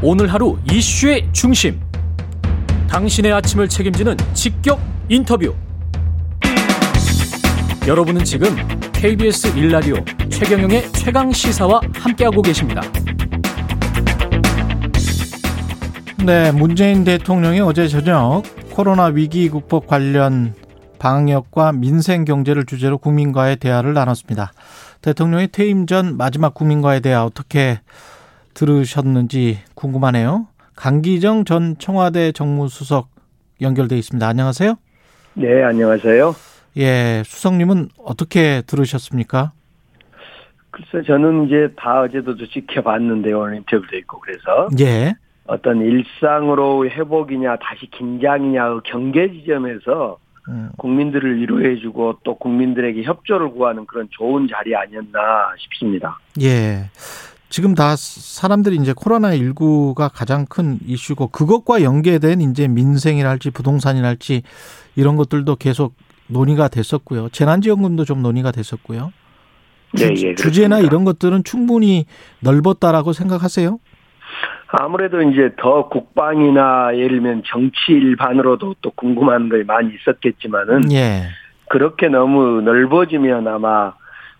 오늘 하루 이슈의 중심. 당신의 아침을 책임지는 직격 인터뷰. 여러분은 지금 KBS 일라디오 최경영의 최강 시사와 함께하고 계십니다. 네, 문재인 대통령이 어제 저녁 코로나 위기 극복 관련 방역과 민생 경제를 주제로 국민과의 대화를 나눴습니다. 대통령의 퇴임 전 마지막 국민과의 대화 어떻게 들으셨는지 궁금하네요. 강기정 전 청와대 정무수석 연결돼 있습니다. 안녕하세요. 네, 안녕하세요. 예, 수석님은 어떻게 들으셨습니까? 글쎄, 저는 이제 다 어제도 지켜봤는데 오늘 인터뷰도 있고 그래서 예. 어떤 일상으로 회복이냐 다시 긴장이냐 그 경계 지점에서 음. 국민들을 위로해주고 또 국민들에게 협조를 구하는 그런 좋은 자리 아니었나 싶습니다. 예. 지금 다 사람들이 이제 코로나19가 가장 큰 이슈고 그것과 연계된 이제 민생이랄지 부동산이랄지 이런 것들도 계속 논의가 됐었고요. 재난지원금도 좀 논의가 됐었고요. 네, 주, 예, 주제나 이런 것들은 충분히 넓었다라고 생각하세요? 아무래도 이제 더 국방이나 예를 들면 정치 일반으로도 또 궁금한 게 많이 있었겠지만은 예. 그렇게 너무 넓어지면 아마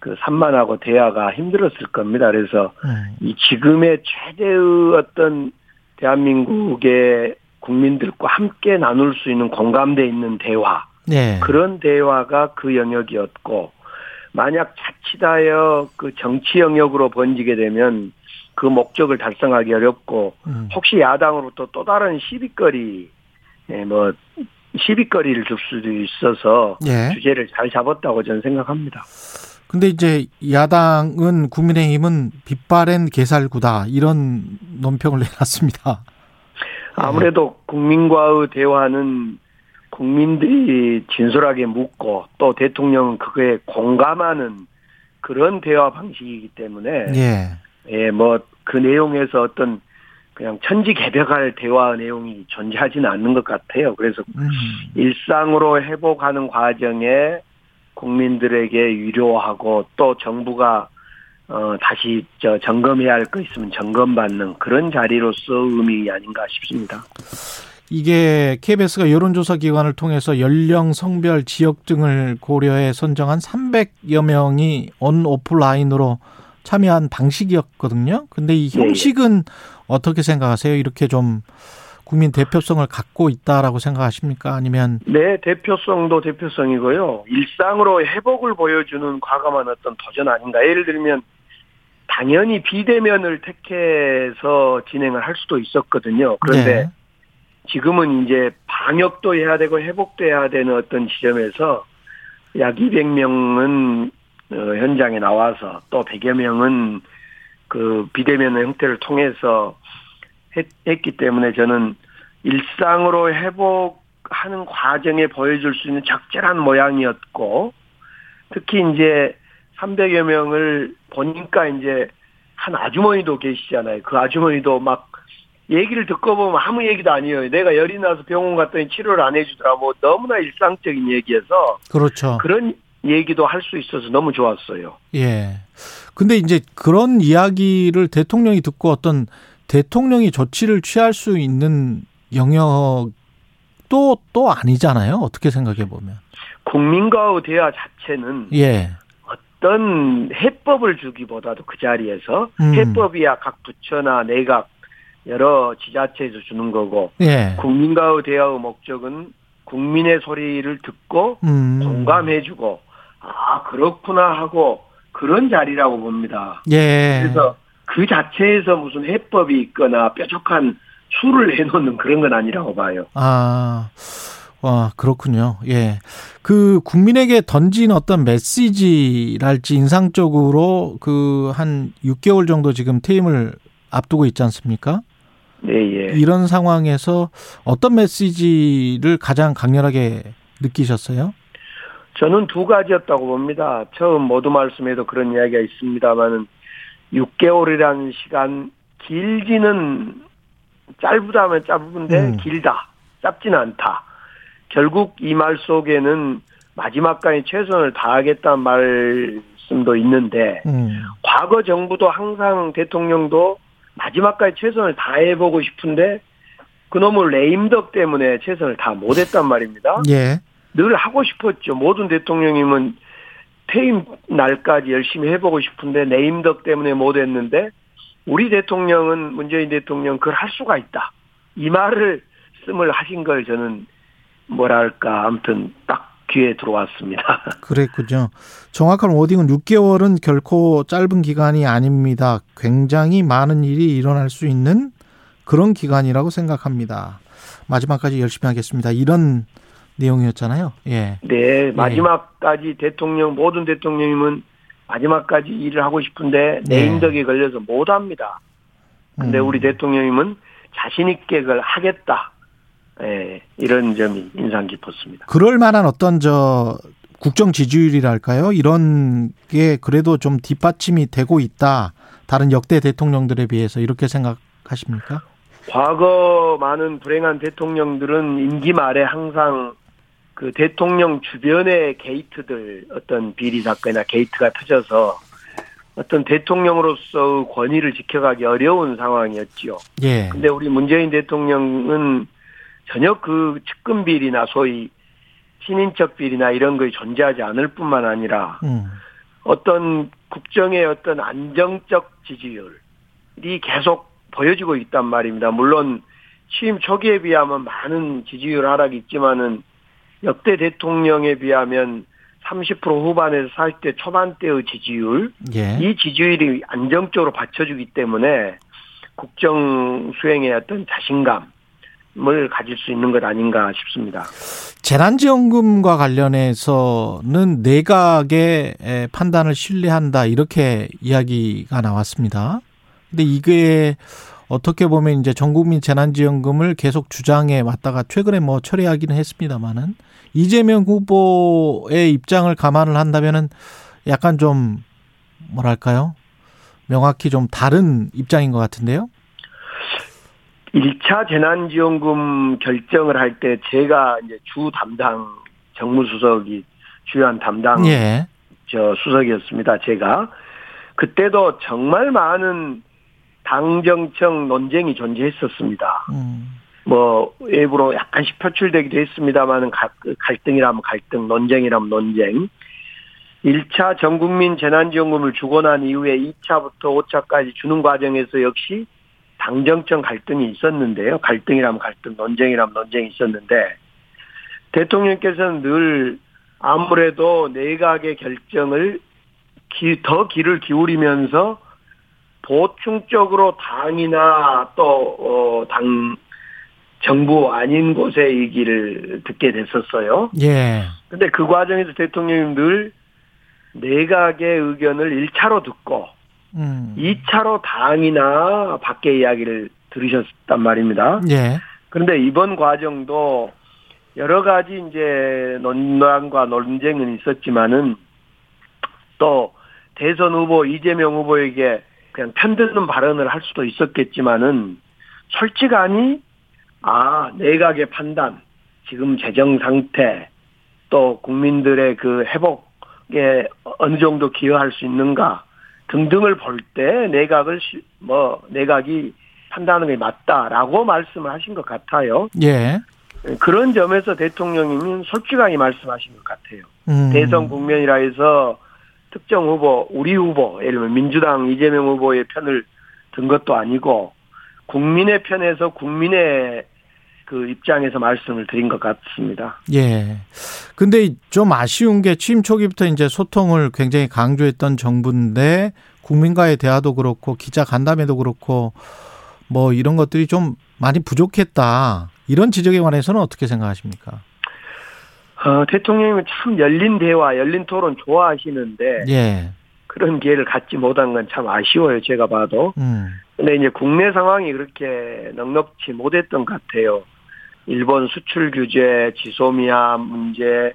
그 산만하고 대화가 힘들었을 겁니다. 그래서 음. 이 지금의 최대의 어떤 대한민국의 국민들과 함께 나눌 수 있는 공감대 있는 대화 네. 그런 대화가 그 영역이었고 만약 자칫하여 그 정치 영역으로 번지게 되면 그 목적을 달성하기 어렵고 음. 혹시 야당으로부터 또 다른 시비거리 예, 뭐 시비거리를 줄 수도 있어서 예. 주제를 잘 잡았다고 저는 생각합니다. 근데 이제 야당은 국민의힘은 빛바랜 개살구다 이런 논평을 내놨습니다. 아무래도 국민과의 대화는 국민들이 진솔하게 묻고 또 대통령은 그거에 공감하는 그런 대화 방식이기 때문에 예, 예 뭐 그 내용에서 어떤 그냥 천지개벽할 대화 내용이 존재하지는 않는 것 같아요. 그래서 음. 일상으로 회복하는 과정에 국민들에게 위로하고 또 정부가 어 다시 저 점검해야 할 거 있으면 점검받는 그런 자리로서 의미 아닌가 싶습니다. 이게 KBS가 여론조사 기관을 통해서 연령, 성별, 지역 등을 고려해 선정한 300여 명이 온 오프라인으로 참여한 방식이었거든요. 근데 이 네. 형식은 네. 어떻게 생각하세요? 이렇게 좀 국민 대표성을 갖고 있다라고 생각하십니까? 아니면 네 대표성도 대표성이고요. 일상으로 회복을 보여주는 과감한 어떤 도전 아닌가? 예를 들면 당연히 비대면을 택해서 진행을 할 수도 있었거든요. 그런데 네. 지금은 이제 방역도 해야 되고 회복도 해야 되는 어떤 지점에서 약 200명은 어, 현장에 나와서 또 100여 명은 그 비대면 형태를 통해서 했, 했기 때문에 저는 일상으로 회복하는 과정에 보여줄 수 있는 적절한 모양이었고 특히 이제 300여 명을 보니까 이제 한 아주머니도 계시잖아요. 그 아주머니도 막 얘기를 듣고 보면 아무 얘기도 아니에요. 내가 열이 나서 병원 갔더니 치료를 안 해주더라. 뭐 너무나 일상적인 얘기여서 그렇죠. 그런 얘기도 할 수 있어서 너무 좋았어요. 예. 근데 이제 그런 이야기를 대통령이 듣고 어떤 대통령이 조치를 취할 수 있는 영역도 또 아니잖아요. 어떻게 생각해 보면. 국민과의 대화 자체는 예. 어떤 해법을 주기보다도 그 자리에서 음. 해법이야 각 부처나 내각 여러 지자체에서 주는 거고 예. 국민과의 대화의 목적은 국민의 소리를 듣고 음. 공감해주고 아 그렇구나 하고 그런 자리라고 봅니다. 예. 그래서 그 자체에서 무슨 해법이 있거나 뾰족한 수를 해놓는 그런 건 아니라고 봐요. 아. 와, 그렇군요. 예. 그 국민에게 던진 어떤 메시지랄지 인상적으로 그 한 6개월 정도 지금 퇴임을 앞두고 있지 않습니까? 네, 예. 이런 상황에서 어떤 메시지를 가장 강렬하게 느끼셨어요? 저는 두 가지였다고 봅니다. 처음 모두 말씀에도 그런 이야기가 있습니다만은 6개월이라는 시간 길지는 짧다 하면 짧은데 음. 길다. 짧지는 않다. 결국 이 말 속에는 마지막까지 최선을 다하겠다는 말씀도 있는데 음. 과거 정부도 항상 대통령도 마지막까지 최선을 다해보고 싶은데 그놈의 레임덕 때문에 최선을 다 못했단 말입니다. 예. 늘 하고 싶었죠. 모든 대통령님은 퇴임 날까지 열심히 해보고 싶은데 레임덕 때문에 못했는데 우리 대통령은 문재인 대통령 그걸 할 수가 있다. 이 말을 씀을 하신 걸 저는 뭐랄까 아무튼 딱 귀에 들어왔습니다. 그랬군요. 정확한 워딩은 6개월은 결코 짧은 기간이 아닙니다. 굉장히 많은 일이 일어날 수 있는 그런 기간이라고 생각합니다. 마지막까지 열심히 하겠습니다. 이런 내용이었잖아요. 예. 네, 마지막까지 예. 대통령 모든 대통령님은 마지막까지 일을 하고 싶은데 네. 내인덕에 걸려서 못 합니다. 근데 음. 우리 대통령님은 자신 있게 그걸 하겠다. 예, 이런 점이 인상 깊었습니다. 그럴 만한 어떤 저 국정 지지율이랄까요? 이런 게 그래도 좀 뒷받침이 되고 있다. 다른 역대 대통령들에 비해서 이렇게 생각하십니까? 과거 많은 불행한 대통령들은 임기 말에 항상 그 대통령 주변의 게이트들 어떤 비리 사건이나 게이트가 터져서 어떤 대통령으로서 권위를 지켜가기 어려운 상황이었지요. 예. 근데 우리 문재인 대통령은 전혀 그 측근 비리나 소위 신인적 비리나 이런 것이 존재하지 않을 뿐만 아니라 음. 어떤 국정의 어떤 안정적 지지율이 계속 보여지고 있단 말입니다. 물론 취임 초기에 비하면 많은 지지율 하락이 있지만은 역대 대통령에 비하면 30% 후반에서 40대 초반대의 지지율, 예. 이 지지율이 안정적으로 받쳐주기 때문에 국정 수행의 어떤 자신감을 가질 수 있는 것 아닌가 싶습니다. 재난지원금과 관련해서는 내각의 판단을 신뢰한다 이렇게 이야기가 나왔습니다. 근데 이게 어떻게 보면 이제 전국민 재난지원금을 계속 주장해 왔다가 최근에 뭐 철회하기는 했습니다만은 이재명 후보의 입장을 감안을 한다면은 약간 좀 뭐랄까요? 명확히 좀 다른 입장인 것 같은데요. 1차 재난지원금 결정을 할 때 제가 이제 주 담당 정무수석이 주요한 담당 예. 저 수석이었습니다. 제가 그때도 정말 많은 당정청 논쟁이 존재했었습니다. 음. 뭐 일부러 약간씩 표출되기도 했습니다만은 갈등이라면 갈등, 논쟁이라면 논쟁. 1차 전국민 재난지원금을 주고 난 이후에 2차부터 5차까지 주는 과정에서 역시 당정청 갈등이 있었는데요. 갈등이라면 갈등, 논쟁이라면 논쟁이 있었는데 대통령께서는 늘 아무래도 내각의 결정을 기, 더 길을 기울이면서 보충적으로 당이나 또, 어, 당, 정부 아닌 곳의 얘기를 듣게 됐었어요. 예. 근데 그 과정에서 대통령님 늘 내각의 의견을 1차로 듣고, 음. 2차로 당이나 밖의 이야기를 들으셨단 말입니다. 예. 그런데 이번 과정도 여러 가지 이제 논란과 논쟁은 있었지만은 또 대선 후보 이재명 후보에게 그냥 편드는 발언을 할 수도 있었겠지만은 솔직하니 아 내각의 판단 지금 재정 상태 또 국민들의 그 회복에 어느 정도 기여할 수 있는가 등등을 볼 때 내각을 뭐 내각이 판단하는 게 맞다라고 말씀을 하신 것 같아요. 예. 그런 점에서 대통령님은 솔직하게 말씀하신 것 같아요. 음. 대선 국면이라 해서 특정 후보, 우리 후보, 예를 들면 민주당 이재명 후보의 편을 든 것도 아니고 국민의 편에서 국민의 그 입장에서 말씀을 드린 것 같습니다. 예. 근데 좀 아쉬운 게 취임 초기부터 이제 소통을 굉장히 강조했던 정부인데 국민과의 대화도 그렇고 기자 간담회도 그렇고 뭐 이런 것들이 좀 많이 부족했다. 이런 지적에 관해서는 어떻게 생각하십니까? 어, 대통령님은 참 열린 대화, 열린 토론 좋아하시는데 예. 그런 기회를 갖지 못한 건 참 아쉬워요. 제가 봐도. 음. 근데 이제 국내 상황이 그렇게 넉넉치 못했던 것 같아요. 일본 수출 규제, 지소미아 문제,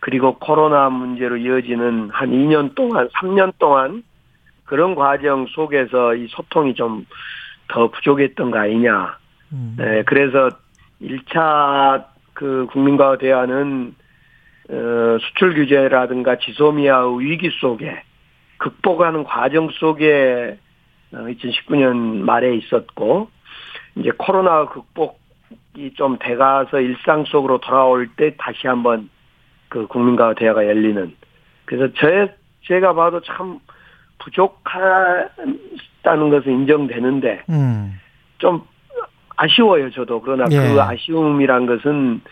그리고 코로나 문제로 이어지는 한 2년 동안, 3년 동안 그런 과정 속에서 이 소통이 좀 더 부족했던 거 아니냐. 음. 네, 그래서 1차 그 국민과 대화는 어, 수출 규제라든가 지소미아의 위기 속에 극복하는 과정 속에 2019년 말에 있었고 이제 코로나 극복이 좀 돼가서 일상 속으로 돌아올 때 다시 한번 그 국민과 대화가 열리는 그래서 제 제가 봐도 참 부족하다는 것은 인정되는데 음. 좀 아쉬워요 저도 그러나 예. 그 아쉬움이란 것은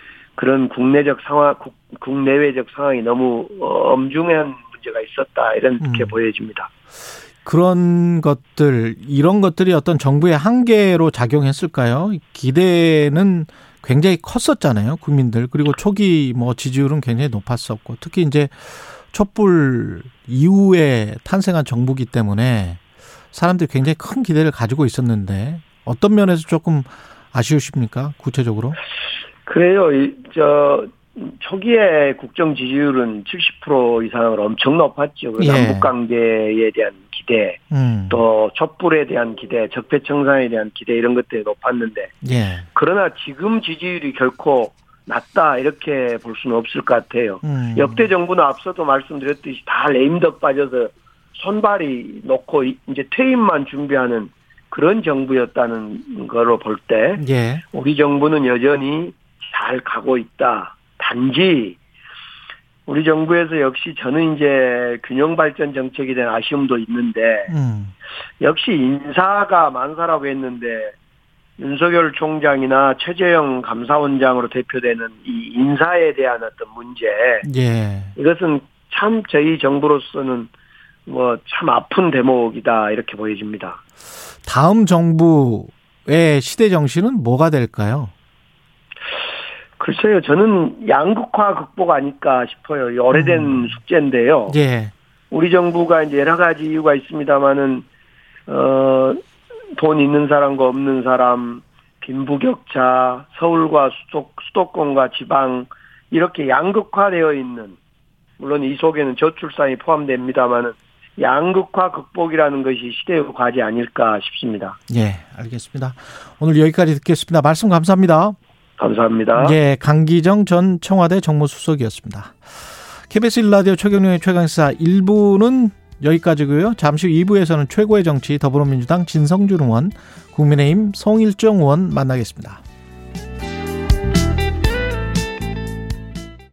그런 국내적 상황 국, 국내외적 상황이 너무 엄중한 문제가 있었다 이렇게 음. 보여집니다. 그런 것들 이런 것들이 어떤 정부의 한계로 작용했을까요? 기대는 굉장히 컸었잖아요 국민들 그리고 초기 뭐 지지율은 굉장히 높았었고 특히 이제 촛불 이후에 탄생한 정부기 때문에 사람들이 굉장히 큰 기대를 가지고 있었는데 어떤 면에서 조금 아쉬우십니까? 구체적으로? 그래요. 저 초기에 국정 지지율은 70% 이상으로 엄청 높았죠. 그 예. 남북 관계에 대한 기대, 음. 또 촛불에 대한 기대, 적폐 청산에 대한 기대 이런 것들이 높았는데, 예. 그러나 지금 지지율이 결코 낮다 이렇게 볼 수는 없을 것 같아요. 음. 역대 정부는 앞서도 말씀드렸듯이 다 레임덕 빠져서 손발이 놓고 이제 퇴임만 준비하는 그런 정부였다는 거로 볼때 예. 우리 정부는 여전히 잘 가고 있다. 단지 우리 정부에서 역시 저는 이제 균형 발전 정책에 대한 아쉬움도 있는데 음. 역시 인사가 만사라고 했는데 윤석열 총장이나 최재형 감사원장으로 대표되는 이 인사에 대한 어떤 문제. 예. 이것은 참 저희 정부로서는 뭐 참 아픈 대목이다 이렇게 보여집니다. 다음 정부의 시대 정신은 뭐가 될까요? 글쎄요, 저는 양극화 극복 아닐까 싶어요. 오래된 음. 숙제인데요. 예. 우리 정부가 이제 여러 가지 이유가 있습니다만은 어, 돈 있는 사람과 없는 사람, 빈부격차, 서울과 수도, 수도권과 지방 이렇게 양극화되어 있는 물론 이 속에는 저출산이 포함됩니다만은 양극화 극복이라는 것이 시대의 과제 아닐까 싶습니다. 예, 알겠습니다. 오늘 여기까지 듣겠습니다. 말씀 감사합니다. 감사합니다. 예, 강기정 전 청와대 정무수석이었습니다. KBS 1라디오 최경영의 최강시사 1부는 여기까지고요. 잠시 후 2부에서는 최고의 정치 더불어민주당 진성준 의원, 국민의힘 송일정 의원 만나겠습니다.